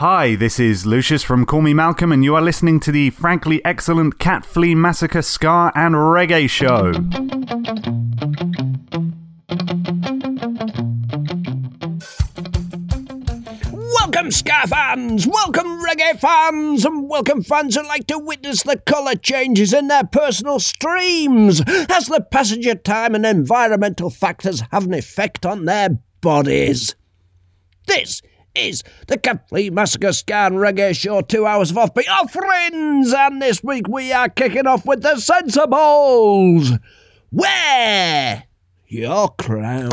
Hi, this is Lucius from Call Me Malcolm, and you are listening to the frankly excellent Cat Flea Massacre Ska and Reggae Show. Welcome, Ska fans! Welcome, reggae fans! And welcome, fans who like to witness the colour changes in their personal streams as the passenger time and environmental factors have an effect on their bodies. This is the Flea Massacre Scan Reggae Show, two hours of offbeat offerings, and this week we are kicking off with the Sensibles. Wear your crown.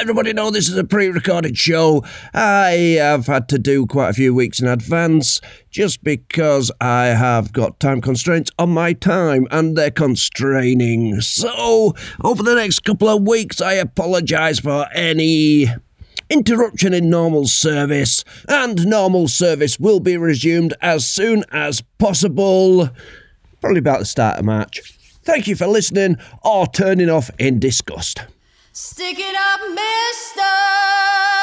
Everybody know, this is a pre recorded show. I have had to do quite a few weeks in advance just because I have got time constraints on my time and they're constraining. So, over the next couple of weeks, I apologise for any interruption in normal service, and normal service will be resumed as soon as possible. Probably about the start of March. Thank you for listening or turning off in disgust. Stick it up, mister.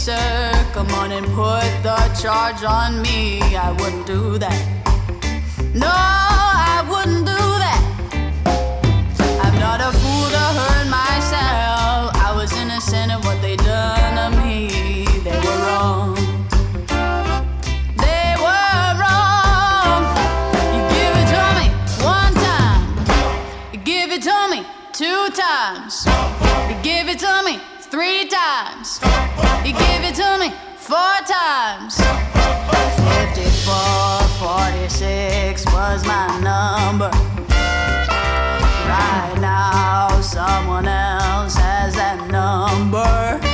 Sir, come on and put the charge on me. I wouldn't do that. No, I wouldn't do that. I'm not a fool to hurt myself. I was innocent of what they done to me. They were wrong. They were wrong. You give it to me one time. You give it to me two times. You give it to me three times. You give it to me four times. 5446 was my number. Right now, someone else has that number.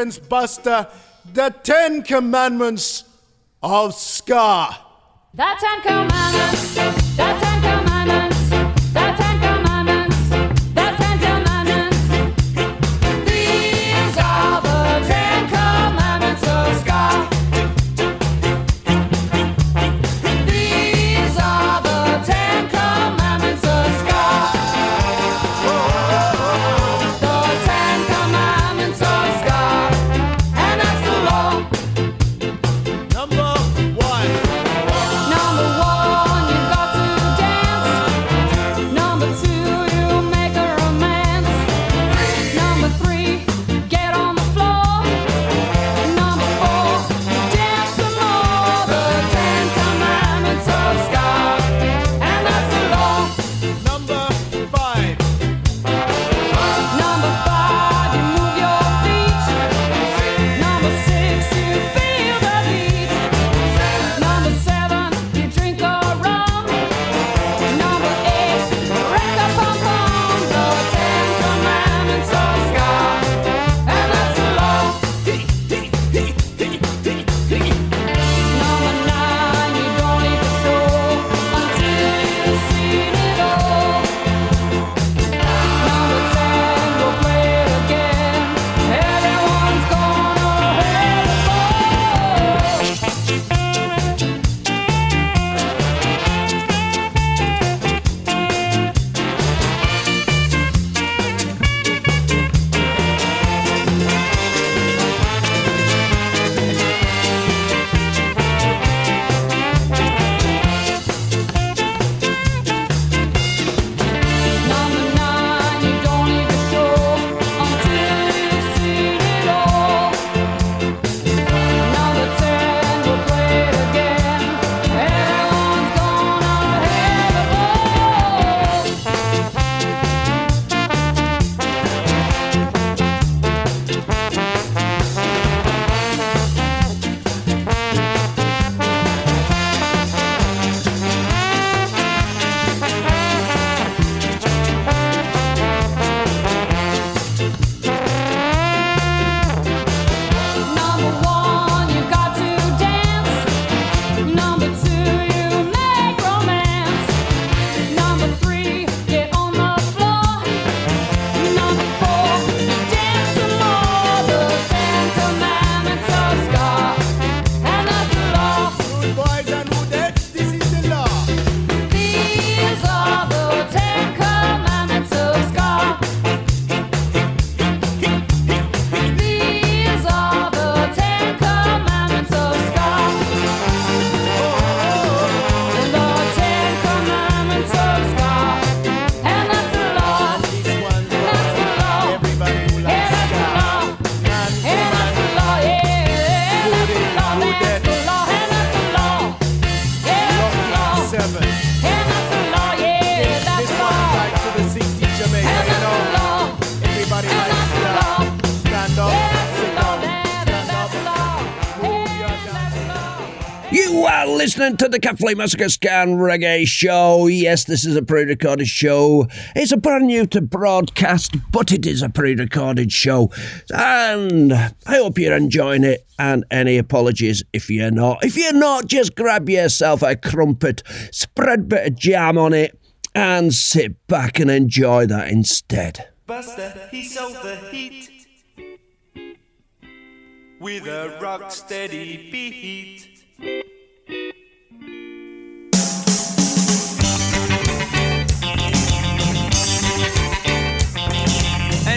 reference buster, the Ten Commandments of Ska. The Ten Commandments. Listening to the Catflea Massacre Scan Reggae Show. Yes, this is a pre recorded show. It's a brand new to broadcast, but it is a pre recorded show. And I hope you're enjoying it. And any apologies if you're not. If you're not, just grab yourself a crumpet, spread a bit of jam on it, and sit back and enjoy that instead. Buster, he sold the heat with a rock steady beat.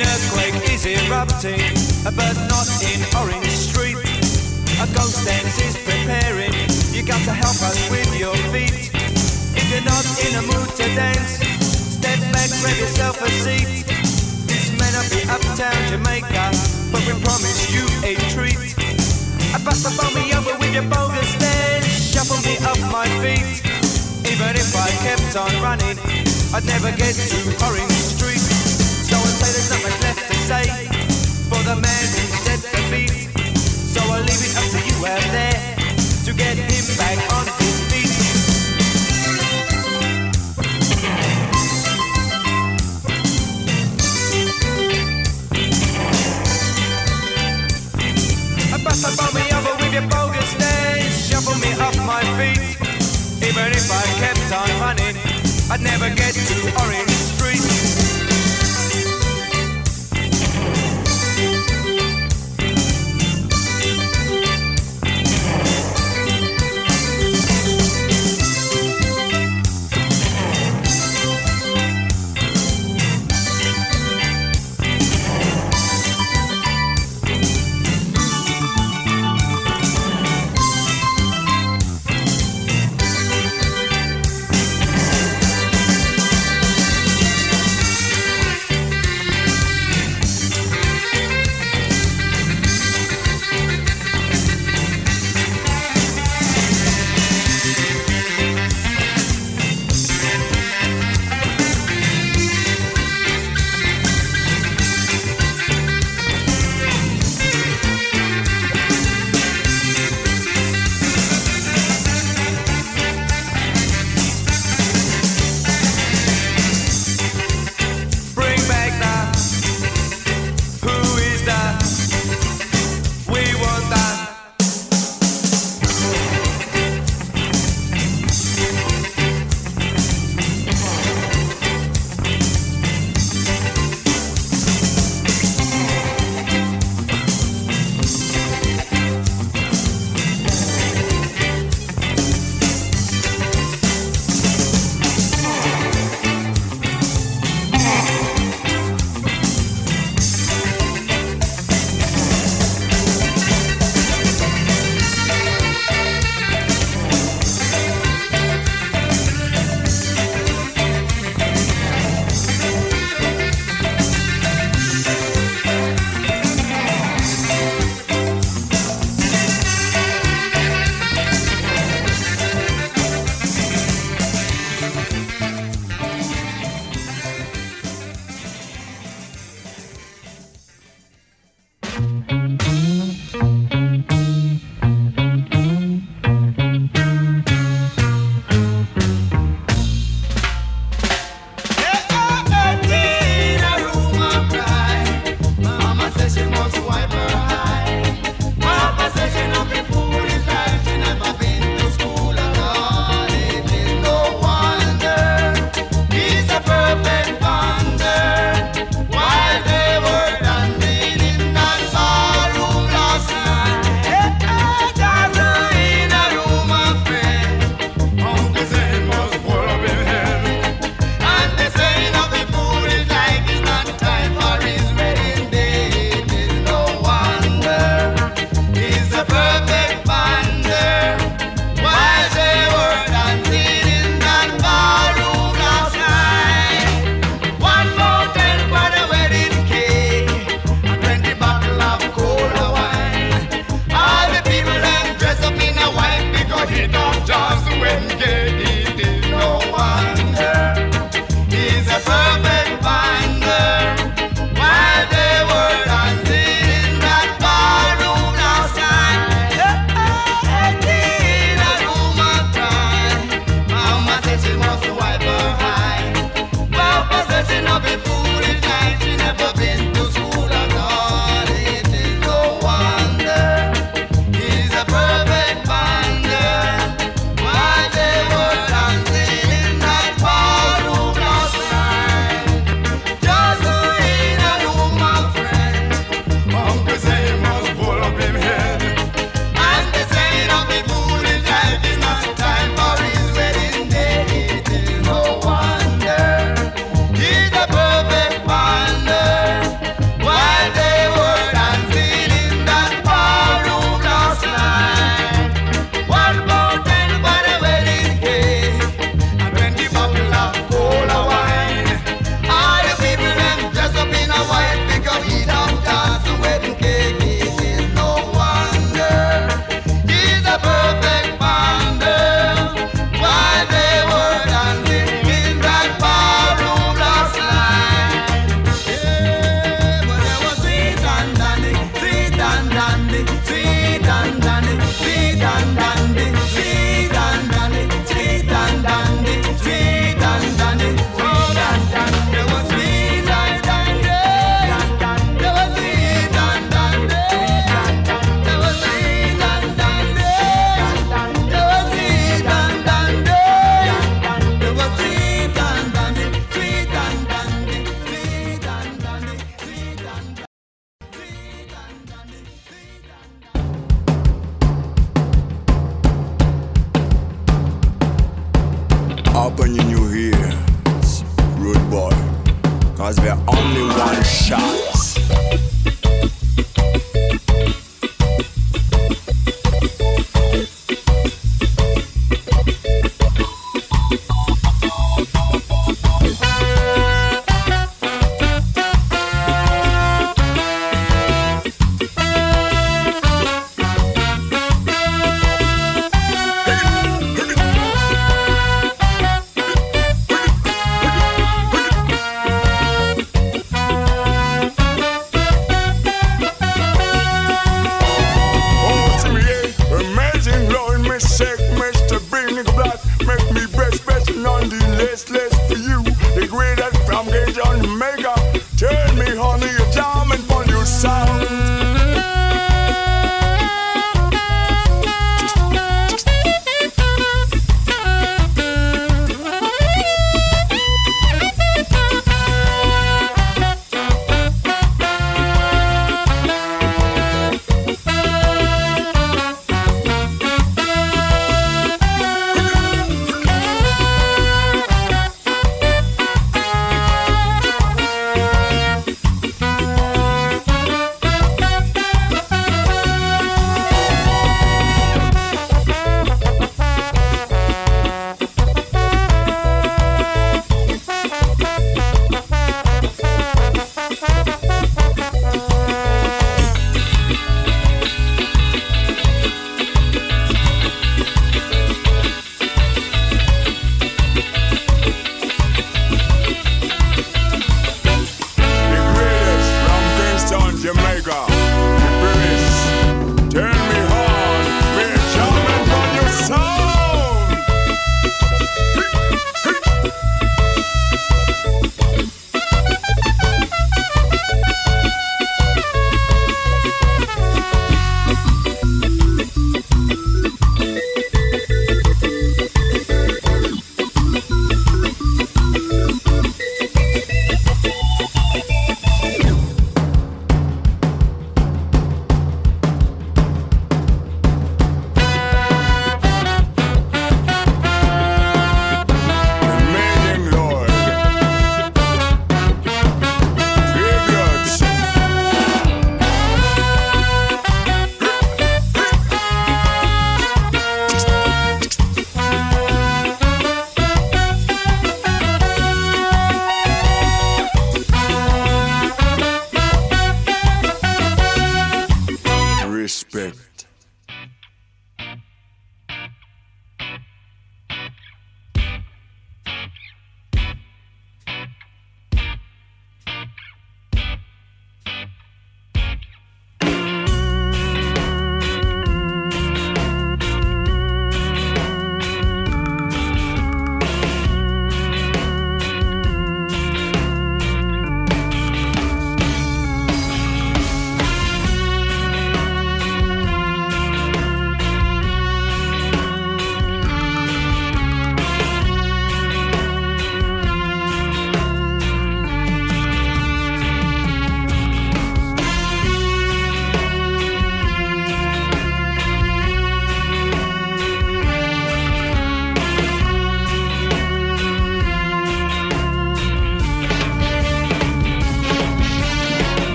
An earthquake is erupting, but not in Orange Street. A ghost dance is preparing. You got to help us with your feet. If you're not in a mood to dance, step back, grab yourself a seat. This may not be uptown Jamaica, but we promise you a treat. I bust the me over with your bogus dance, shuffle me off my feet. Even if I kept on running, I'd never get to Orange Street. There's nothing left to say for the man who set the beat. So I'll leave it up to you out there to get him back on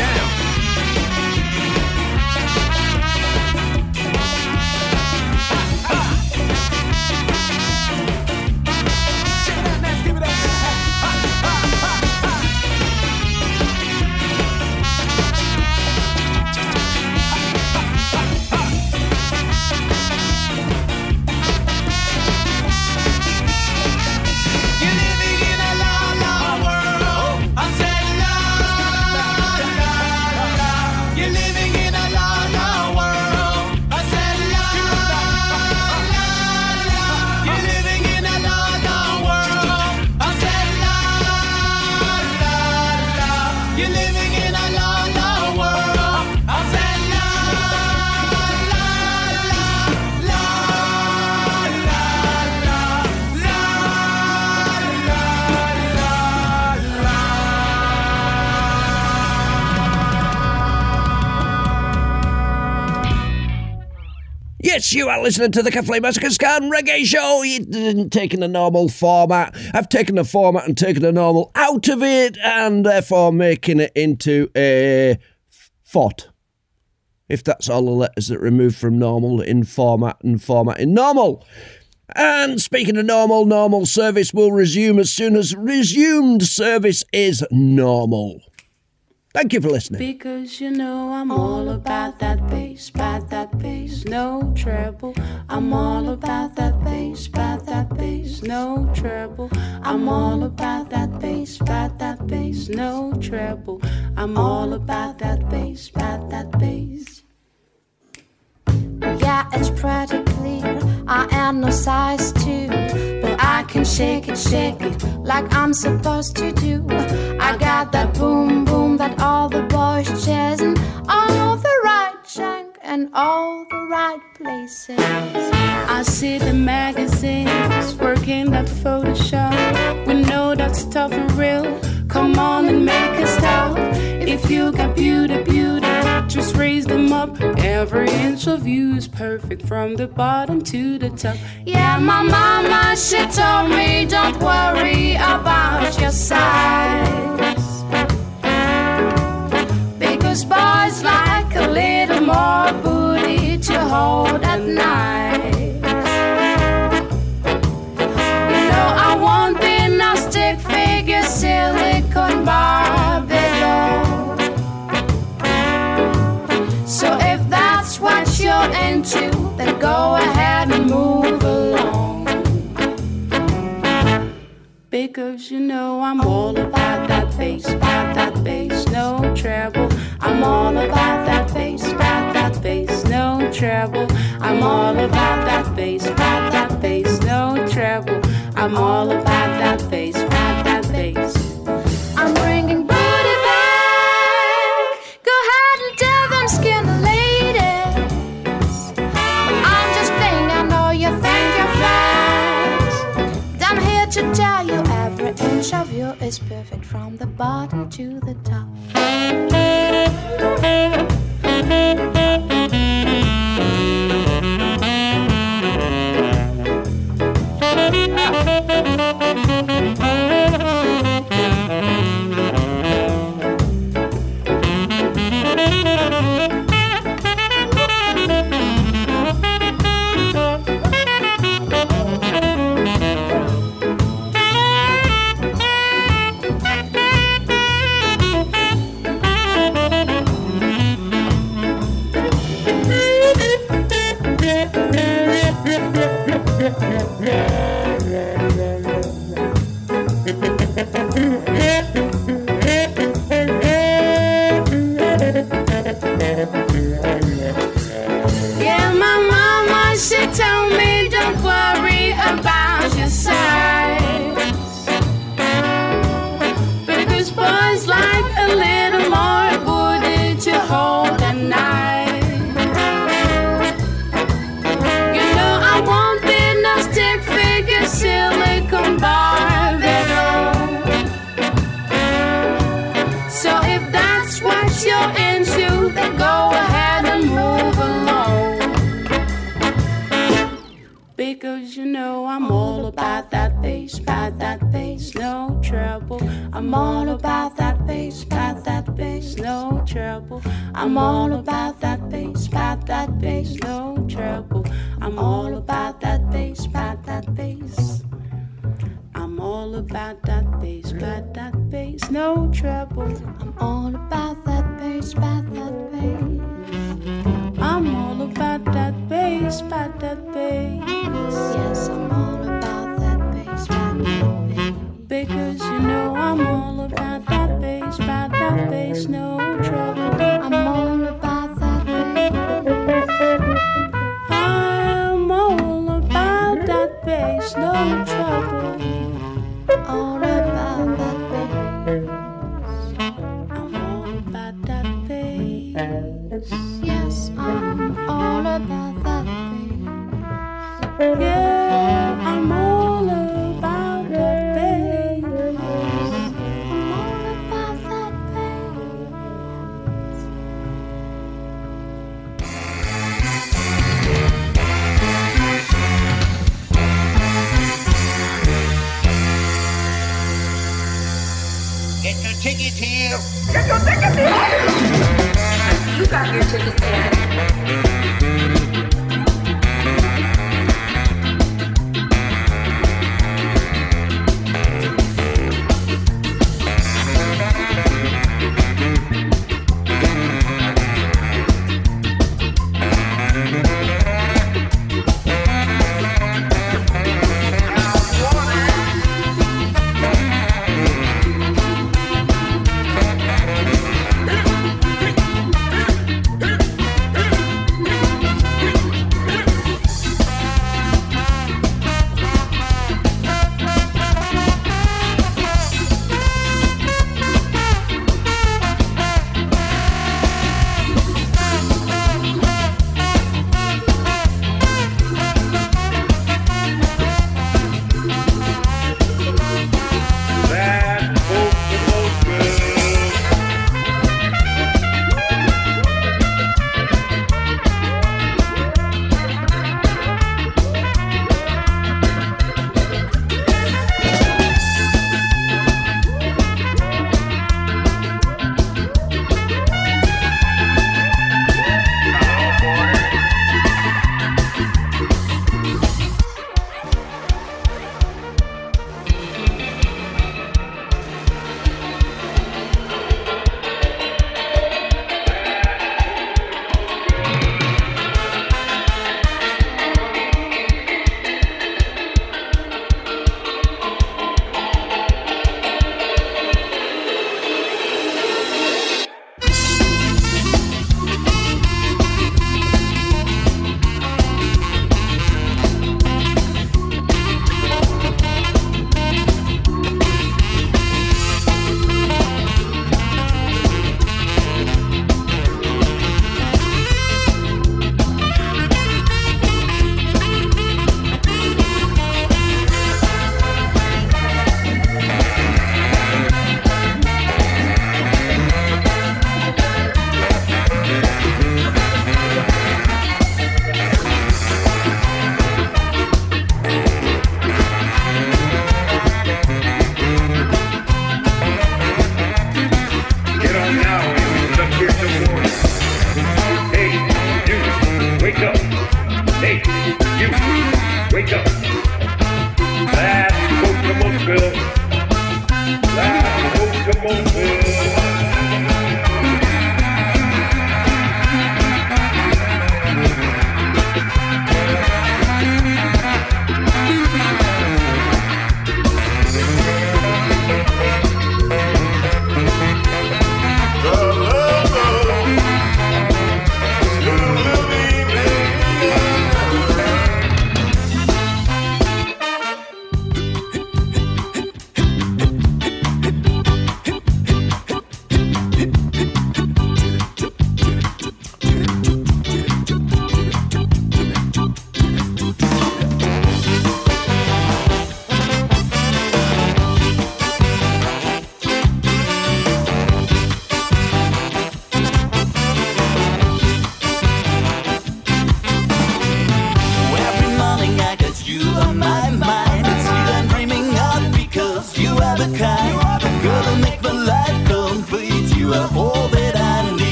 down. You are listening to the Cafe Massacre Ska and Reggae Show. You didn't take the normal format. I've taken the format and taken the normal out of it, and therefore making it into a fort. If that's all the letters that removed from normal in format and format in normal. And speaking of normal, normal service will resume as soon as resumed service is normal. Thank you for listening. Because you know I'm all about that bass, about that bass, no treble. I'm all about that bass, about that bass, no treble. I'm all about that bass, about that bass, no treble. I'm all about that bass, about that bass. Yeah, it's pretty clear. I am no size two, but I can shake it, shake it like I'm supposed to do. I got that boom, boom that all the boys chasing, all the right shank and all the right places. I see the magazines working that Photoshop. We know that's tough and real. Come on and make it stop. If you got beauty, beauty, just raise them up. Every inch of you is perfect from the bottom to the top. Yeah, my mama, she told me, don't worry about your size. Because boys like go ahead and move along. Because you know I'm all about that bass, about that bass, no treble. I'm all about that bass, about that bass, no treble. I'm all about that bass, about that bass, no treble. I'm all about that bass. Is perfect from the bottom to the top.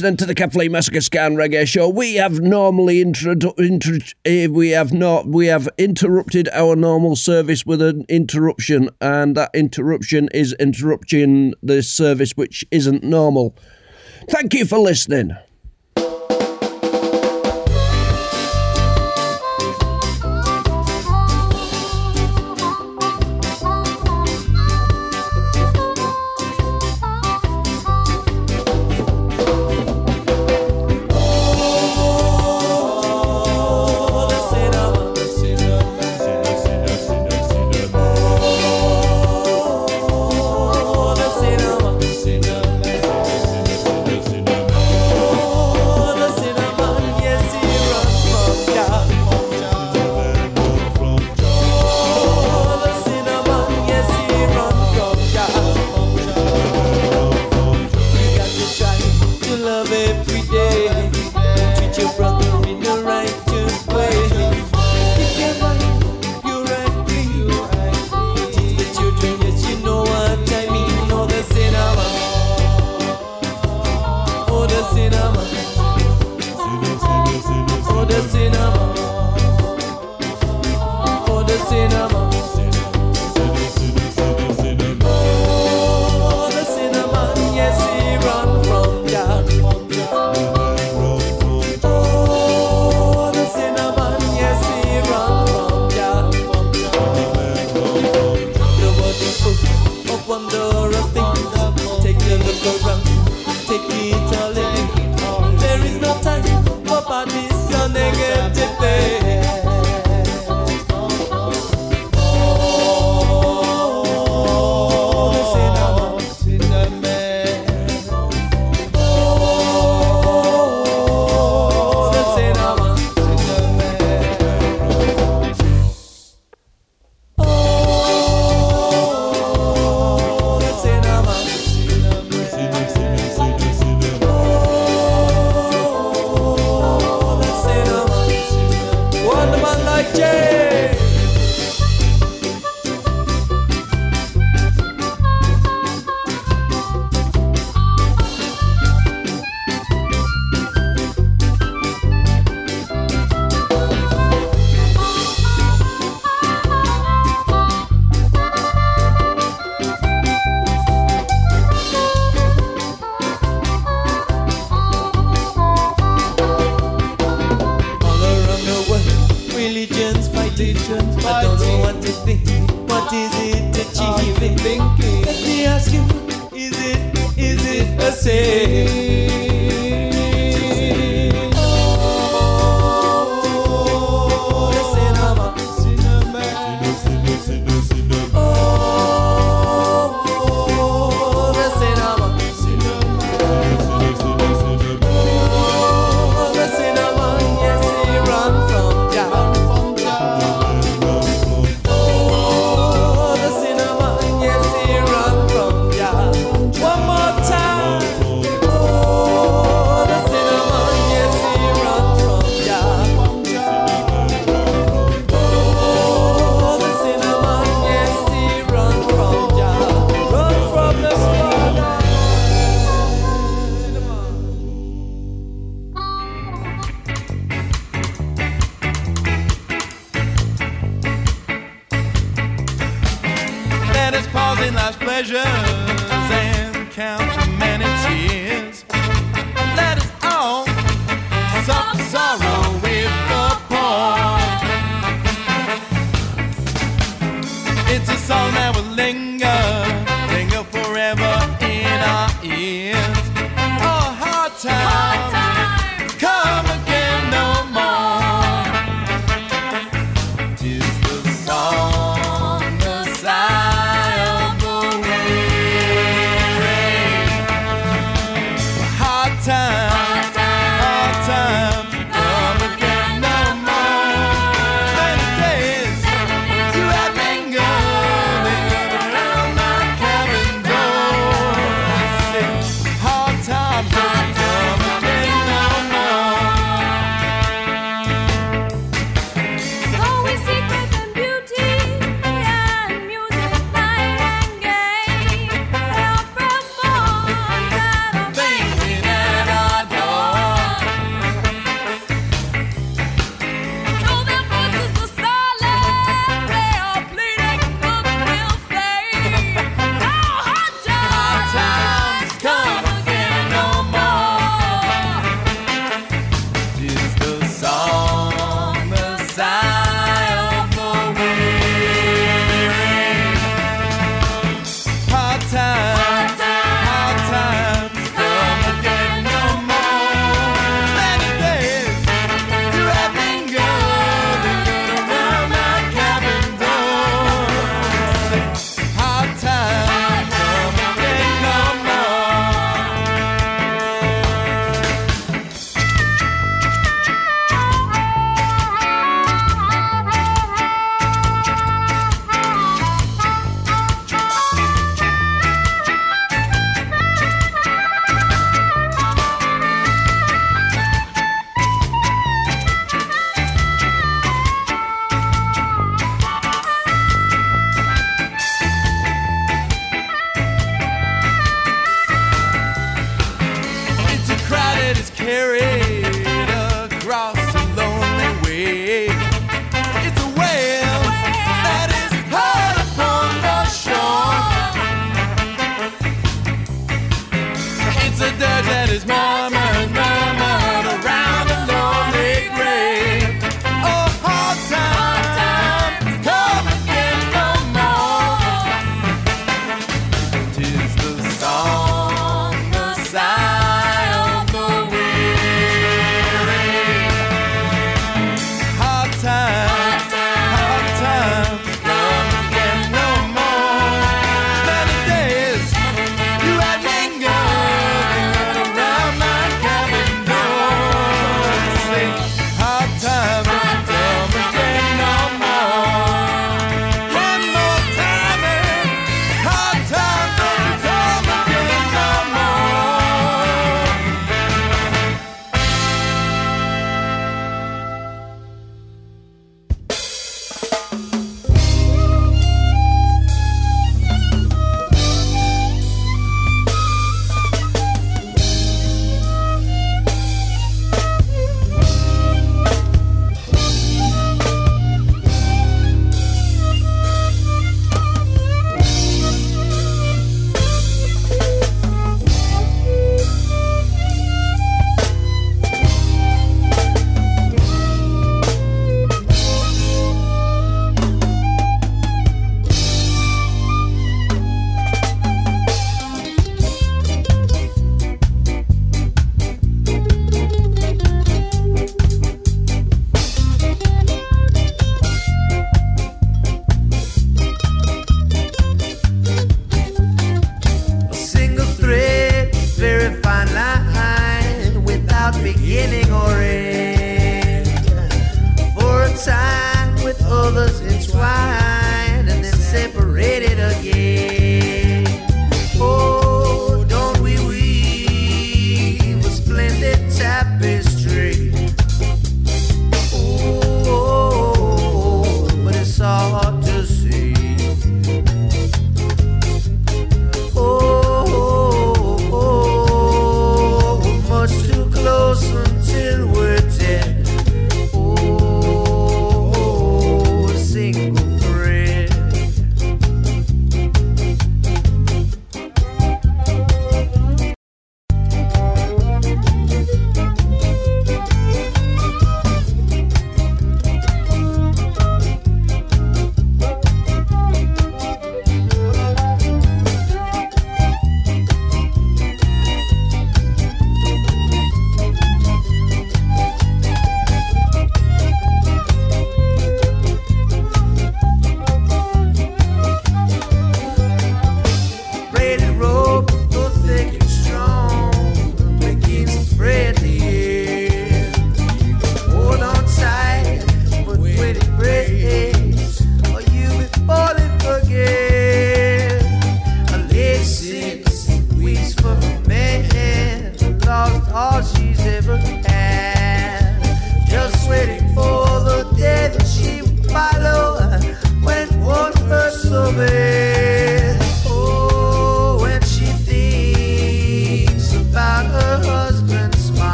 listening to the Cafe Massacre Ska and Reggae Show. We have normally intro, uh, eh, we have not we have interrupted our normal service with an interruption, and that interruption is interrupting the service which isn't normal. Thank you for listening.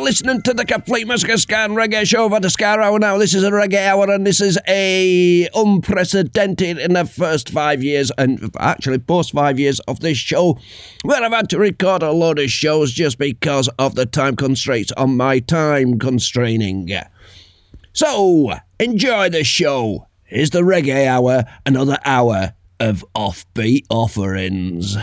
Listening to the Complete Massacre Ska and Reggae Show for the Ska Hour now. This is a reggae hour, and this is a unprecedented in the first five years, and actually post five years of this show, where I've had to record a load of shows just because of the time constraints on my time constraining. So enjoy the show. Here's the reggae hour, another hour of offbeat offerings.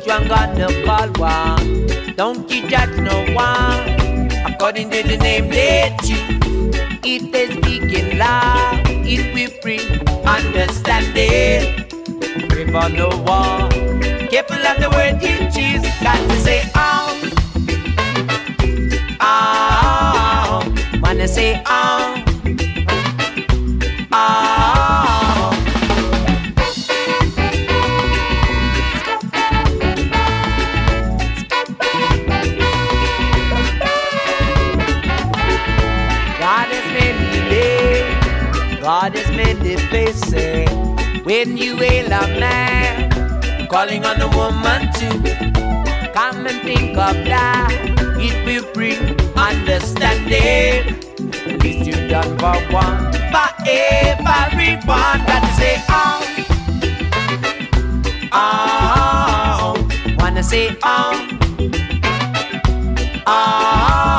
call one. Don't you judge no one according to the name they choose. If they speak in love, it will bring understanding. Favor no one. Careful of the word you choose. Got to say on, oh. oh. wanna say on. Oh. say when you a man calling on a woman to come and think of that. It will bring understanding. This you done for one for everyone got to say oh. Oh. Wanna say oh. Oh.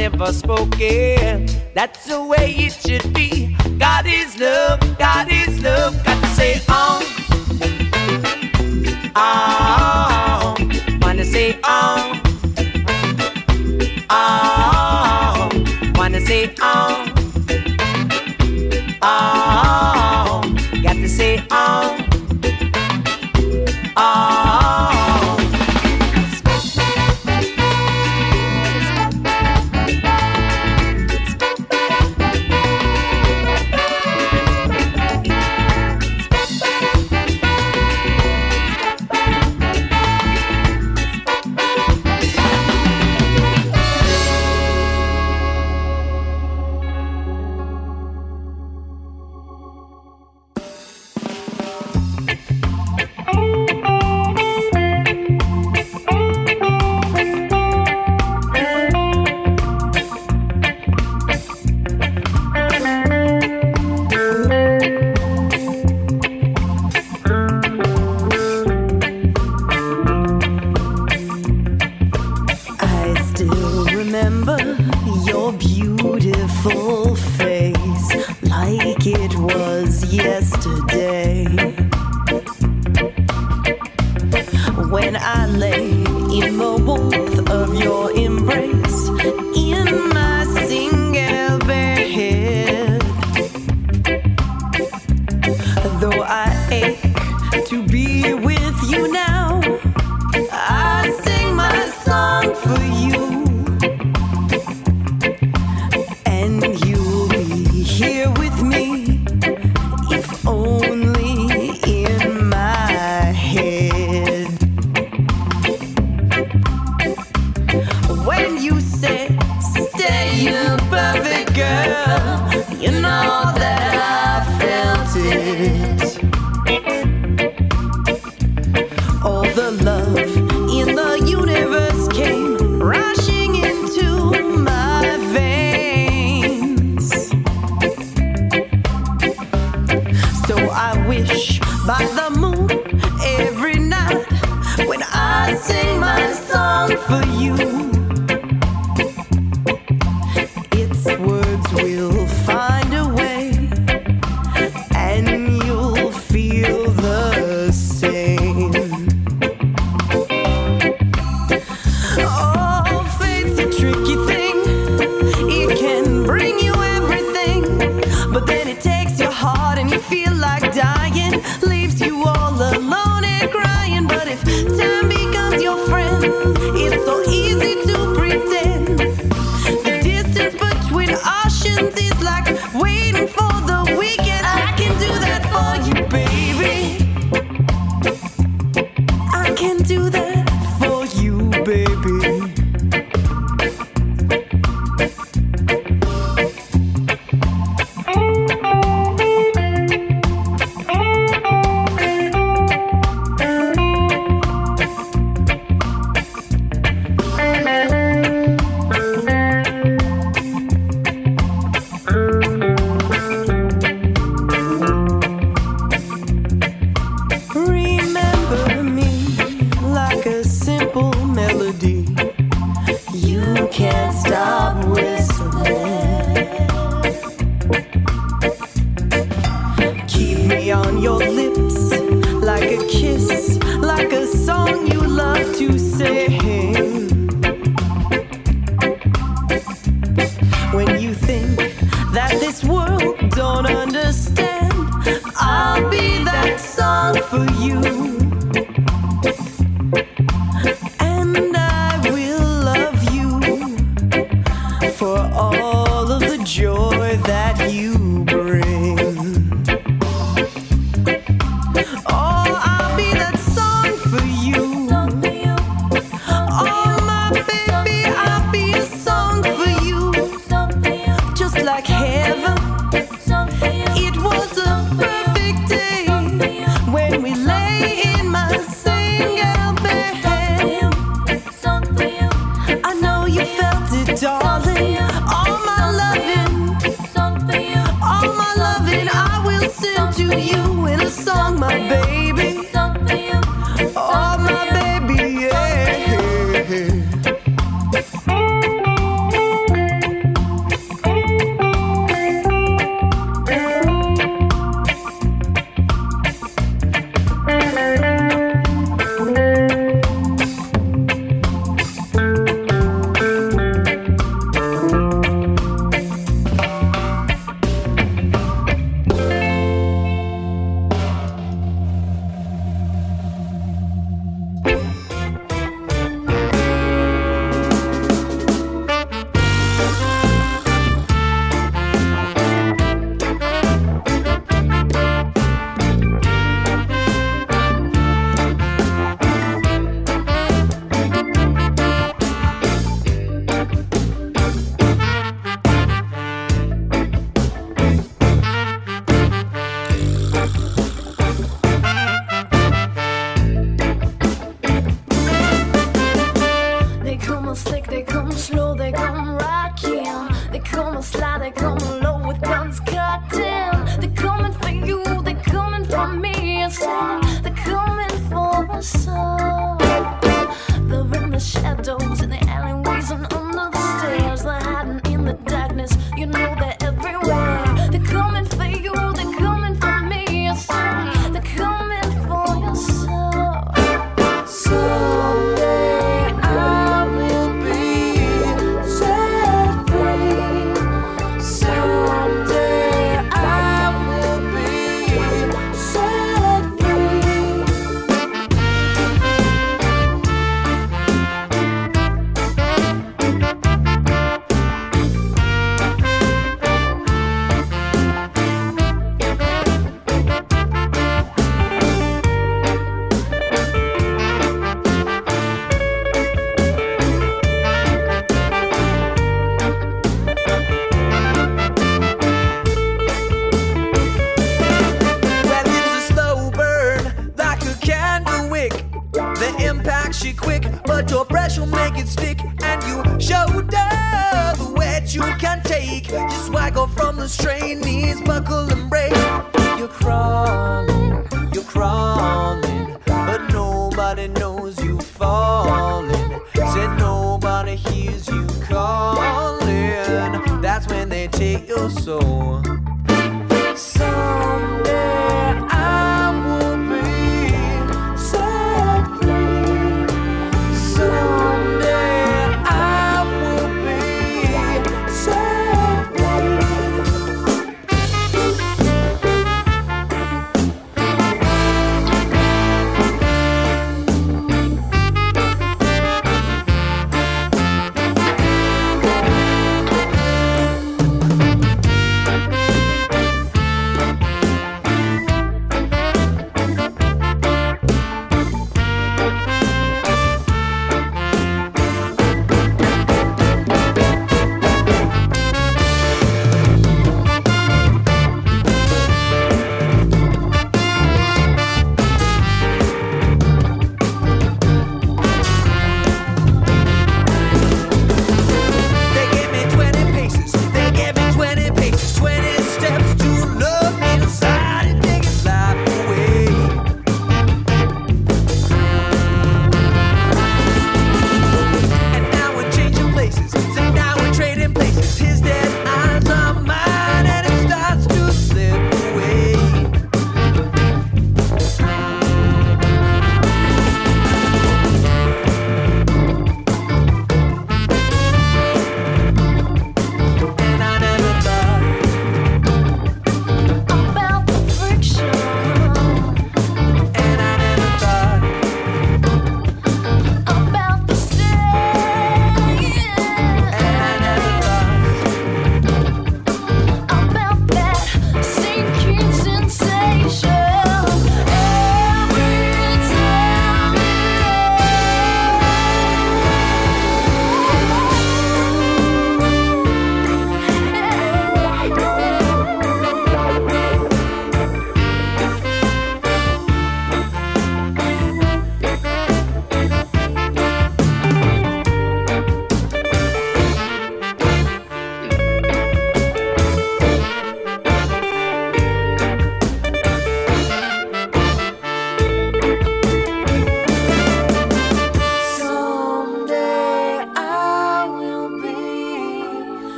never spoken. That's the way it should be. God is love, God is love. God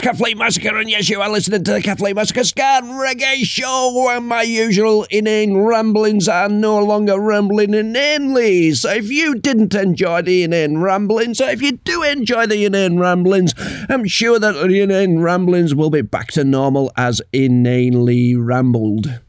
is Kathleen Massacre, and yes, you are listening to the Kathleen Massacre Ska and Reggae Show, and my usual inane ramblings are no longer rambling inanely. So if you didn't enjoy the inane ramblings, so if you do enjoy the inane ramblings, I'm sure that the inane ramblings will be back to normal as inanely rambled.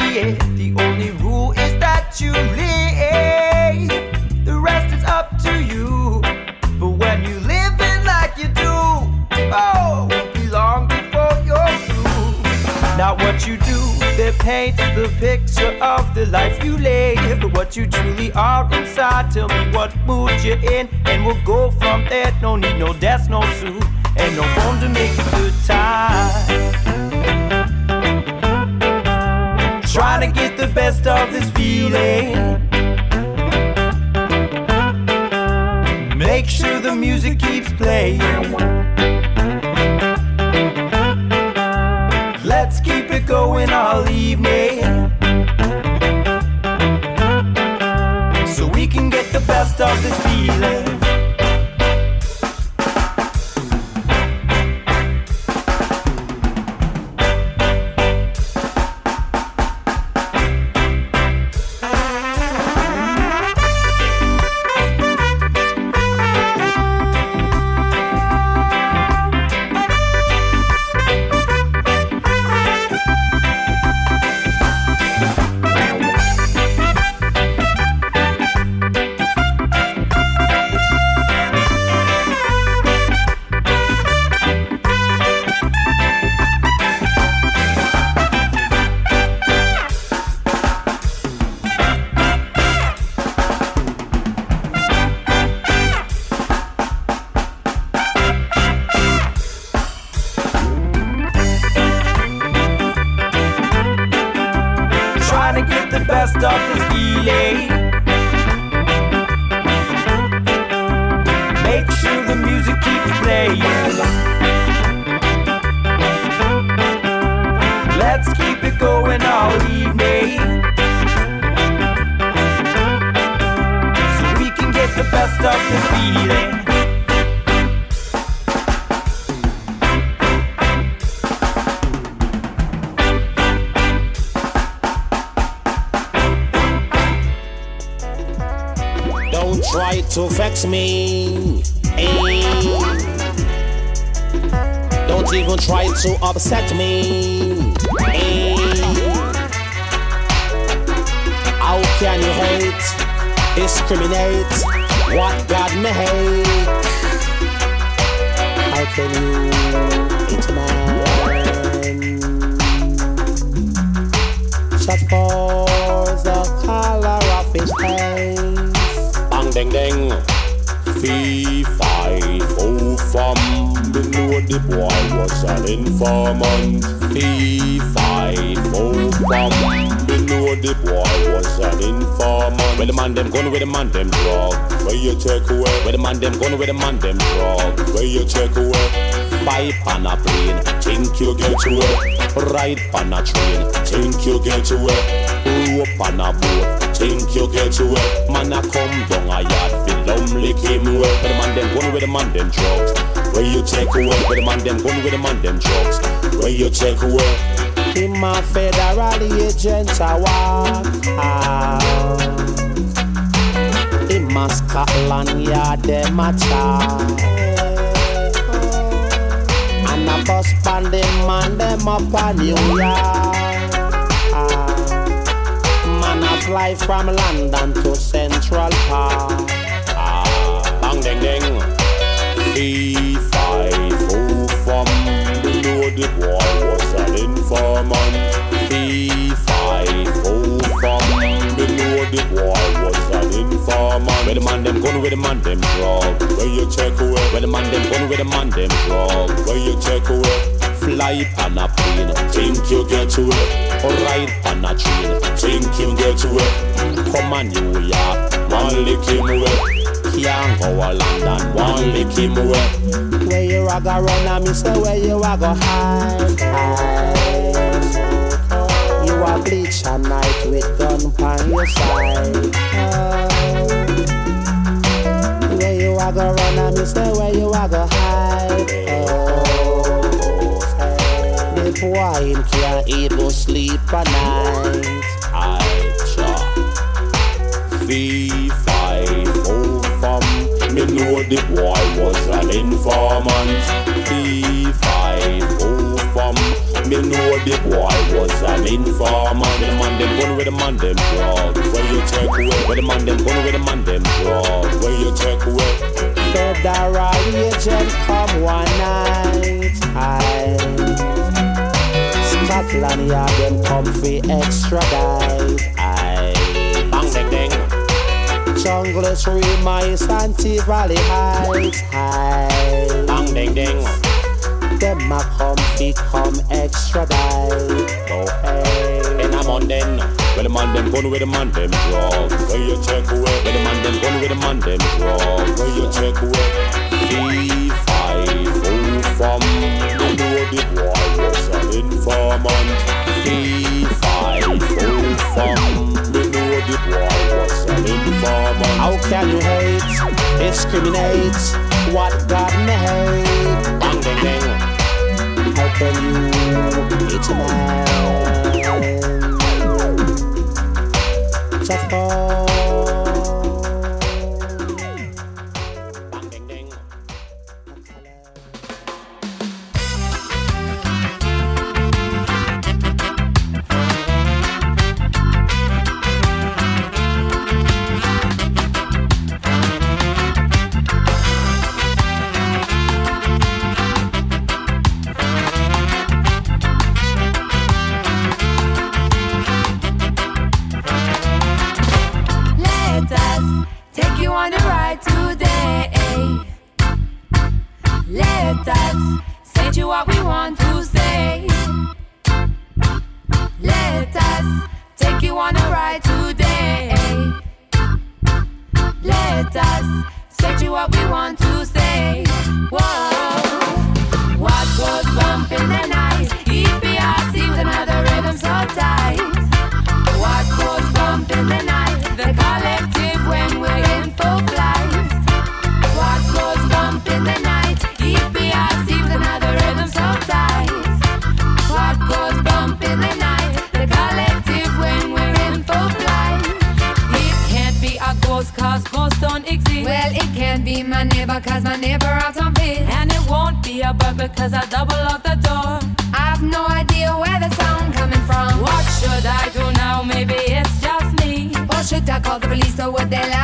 It. The only rule is that you live, the rest is up to you. But when you live it like you do, oh, won't be long before you're through. Not what you do that paints the picture of the life you live, but what you truly are inside. Tell me what mood you're in, and we'll go from there. No need no desk, no suit, and no phone to make a good time. Trying to get the best of this feeling. Make sure the music keeps playing. Let's keep it going all evening. So we can get the best of this feeling. To vex me. eh. Don't even try to upset me. eh. How can you hate, discriminate what God made? How can you was an informant. Fee fi fo fum. We know the boy was an informant. Where the man them gone, where the man them drug. Where you take away? Where the man them gone, where the man them drug. Where you take away? Pipe on a plane, think you get away. Ride on a train, think you get away. Rope on a boat, think you get away. Man a come down a yard, Come lick him well. Where the man them gun with the man them drugs. Where you take away? Where the man them gun with the man them drugs. Where you take away? Him a federal agent a walk out. Him a Scotland Yard them a talk. And a bus band them man them up a New York. Man a fly from London to Central Park. Ah, bang ding ding. Three an informant. Three five oh from the know the boy was an informant. Where the man them gun, where the man them drug. Where you check away? Where the man them gun, where the man them drug. Where you check away? Fly on a plane, think you get away. Or ride on a train, think you get away. Come on New York, one lick him away. Can't go a London, one lick him away. Where you a go run and me say where you a go hide, hide. A bleach a night with gun on your side. Oh. Where you a go run and me say where you a go hide. Oh. The boy him can't even sleep a night. I five, oh, from me know the boy was an informant. Me know the boy was an informant. Where the man them gun, where the man them drug. Where you take away? Where the man them gun, where the man them drug. Where you take away? Federal agent come one night. Aye. Scotland Yard them come for extradite. Aye. Bang ding ding. Junglers Remise Anti Valley Heights. High. Bang ding ding. Them a come fi come extradite. Oh hey. In a London. Where the man them gun, where the man them drug. Where you take away? Where the man them gun, where the man them drug. Where you take away? Three, five, oh, from the the boy was an informant. Three, five, oh, from the the boy was an informant. How can you hate, discriminate what God made? Can you man? Just for Should I call the police or would they laugh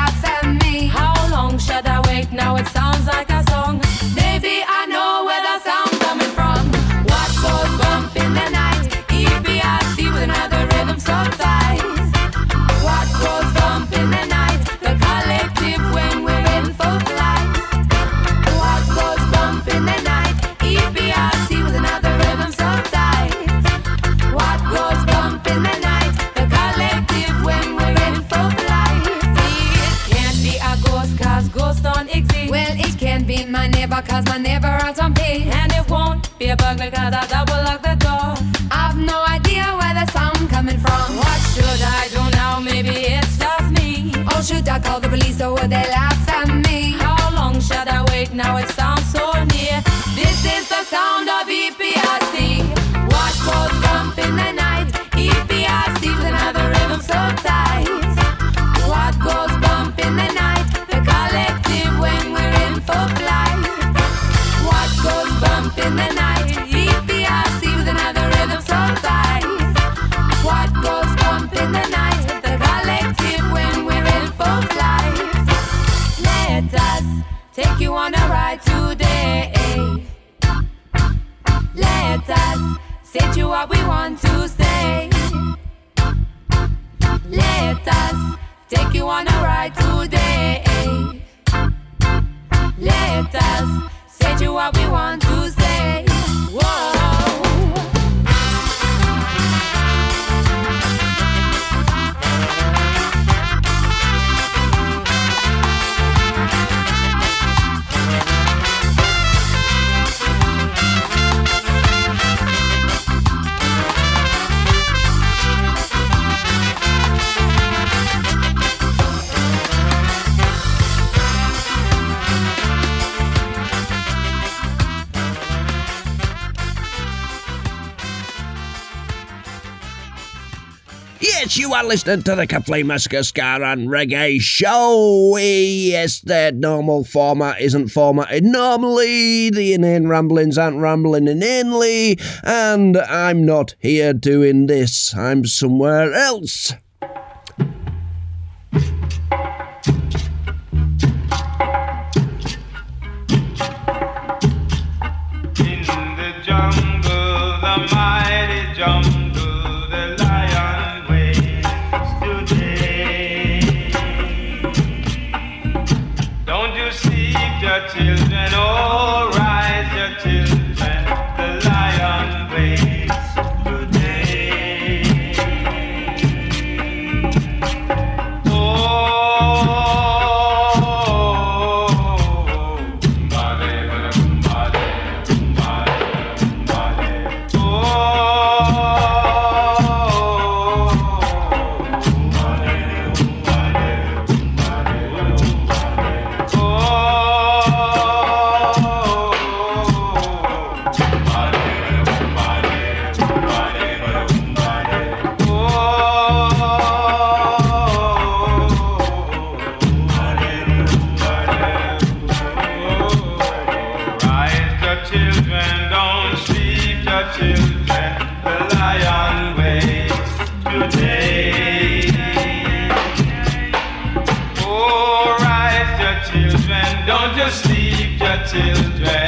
are listening to the Kafli Massacre and Reggae Show. Yes, the normal format isn't formatted normally. The inane ramblings aren't rambling inanely. And I'm not here doing this, I'm somewhere else. sleep your children.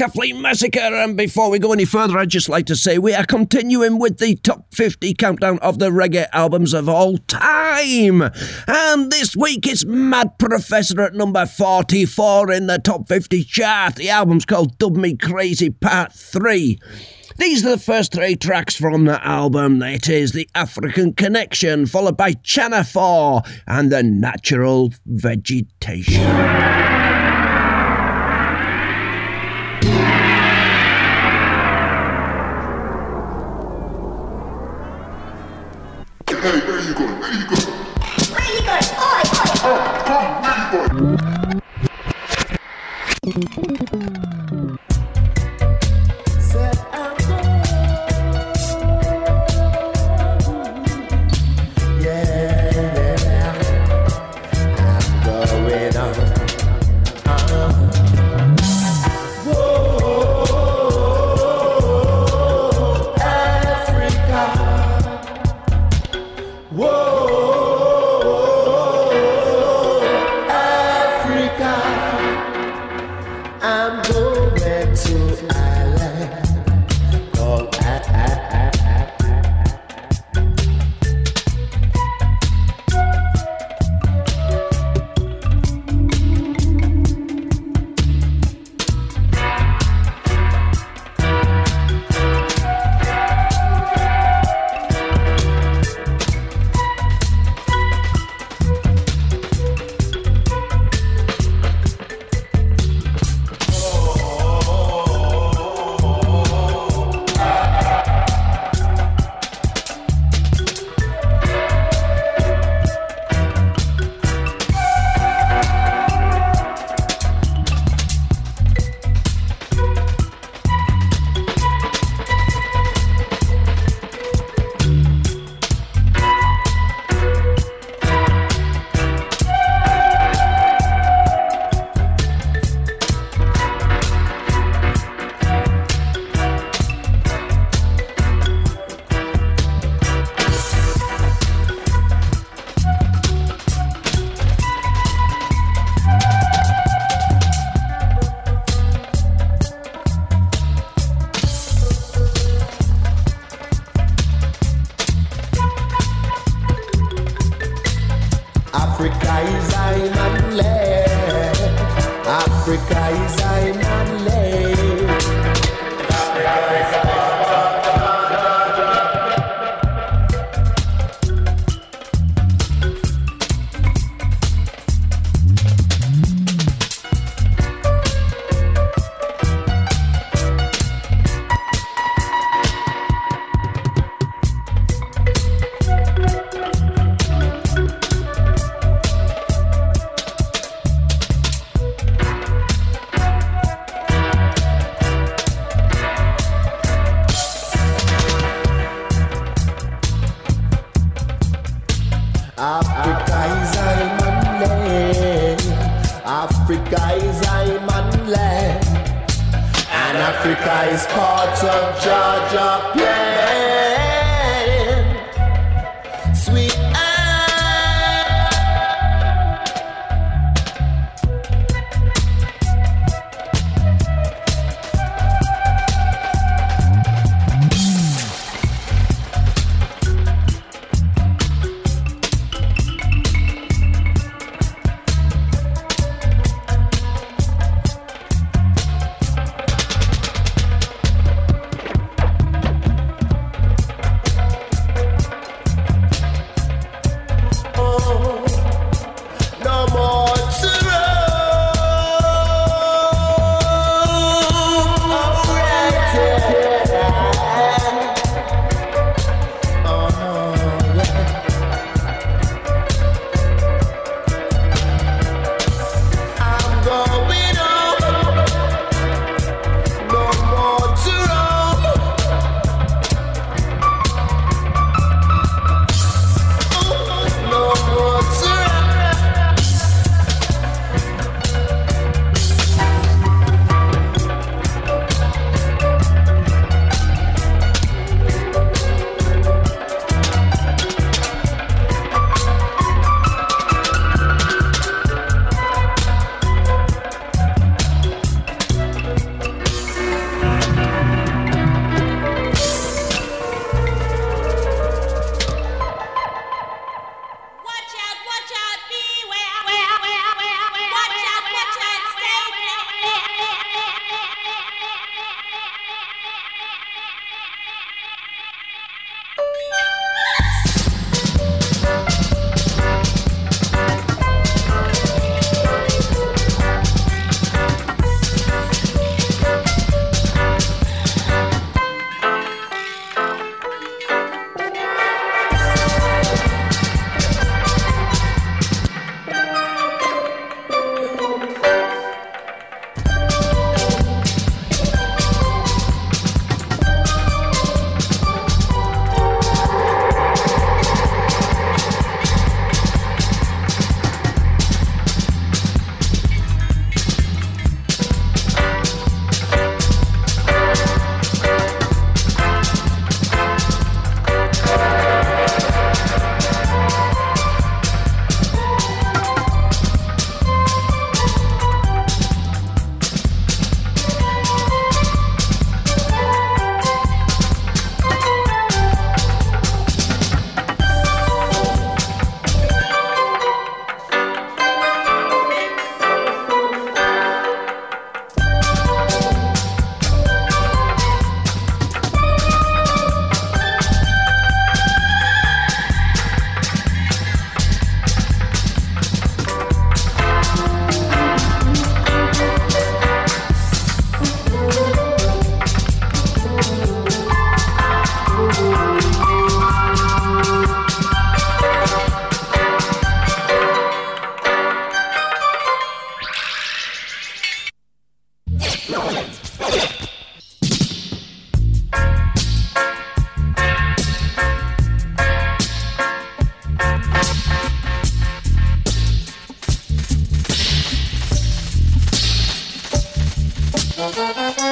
Kathleen Massacre, and before we go any further, I'd just like to say we are continuing with the top 50 countdown of the reggae albums of all time. And this week it's Mad Professor at number 44 in the top 50 chart. The album's called Dub Me Crazy Part 3. These are the first three tracks from the album. It is The African Connection, followed by Chana 4 and The Natural Vegetation. Africa is Iman land. Africa is Iman land. And Africa is part of Georgia plan. Thank you.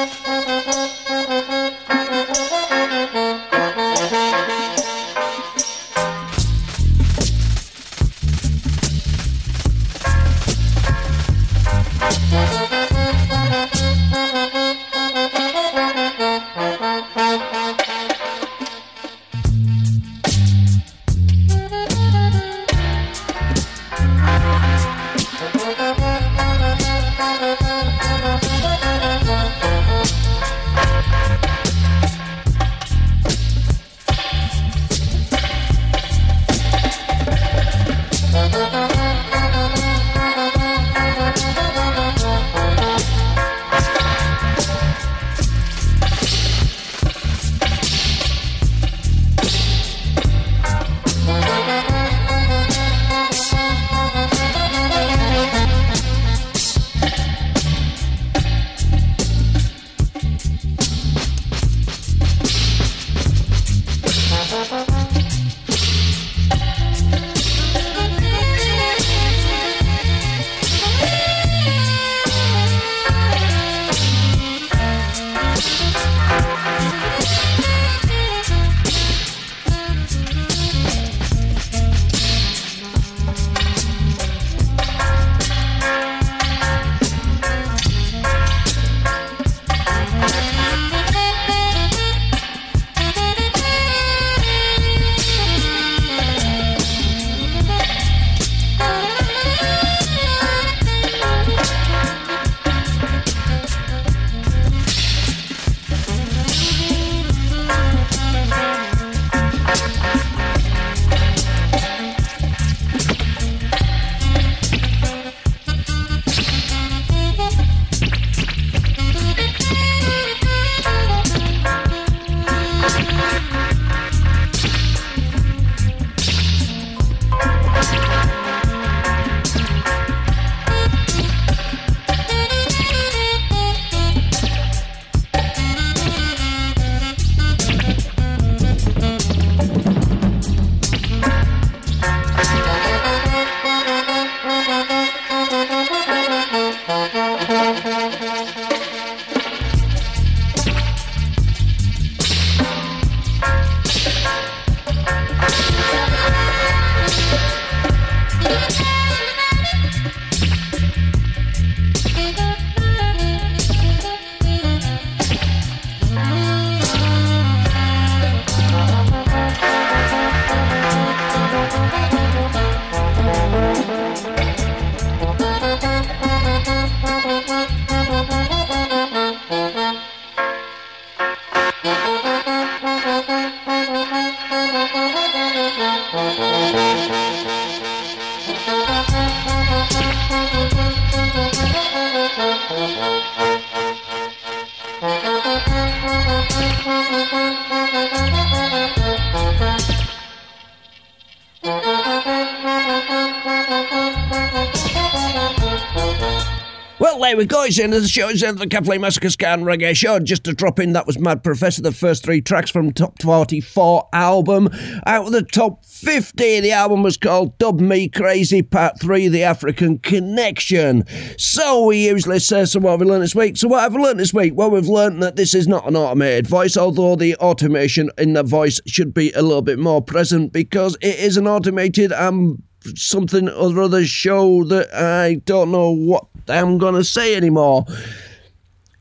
The end the show. End the Kathleen Massacre Ska and Reggae Show. Just to drop in, that was Mad Professor, the first three tracks from Top 44 album. Out of the top 50, the album was called Dub Me Crazy Part 3, The African Connection. So we usually say, so what have we learned this week? So what have we learned this week? Well, we've learned that this is not an automated voice, although the automation in the voice should be a little bit more present because it is an automated um something or other show that I don't know what I'm gonna say anymore.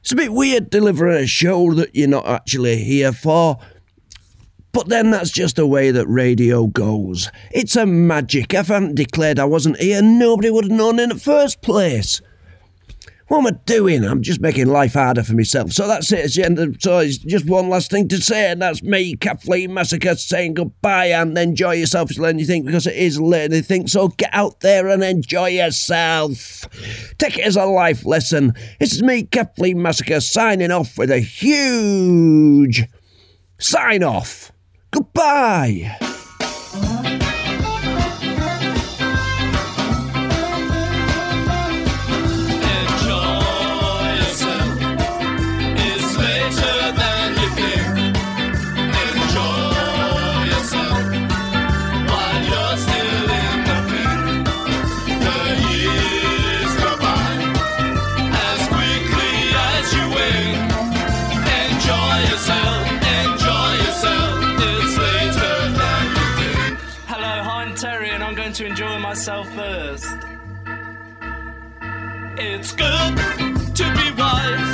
It's a bit weird delivering a show that you're not actually here for. But then that's just the way that radio goes. It's a magic. If I hadn't declared I wasn't here, nobody would have known in the first place. What am I doing? I'm just making life harder for myself. So that's it. It's the end of, the so it's just one last thing to say, and that's me, Kathleen Massacre, saying goodbye and enjoy yourself as late you think because it is late you think. So get out there and enjoy yourself. Take it as a life lesson. This is me, Kathleen Massacre, signing off with a huge sign off. Goodbye. Myself. It's good to be wise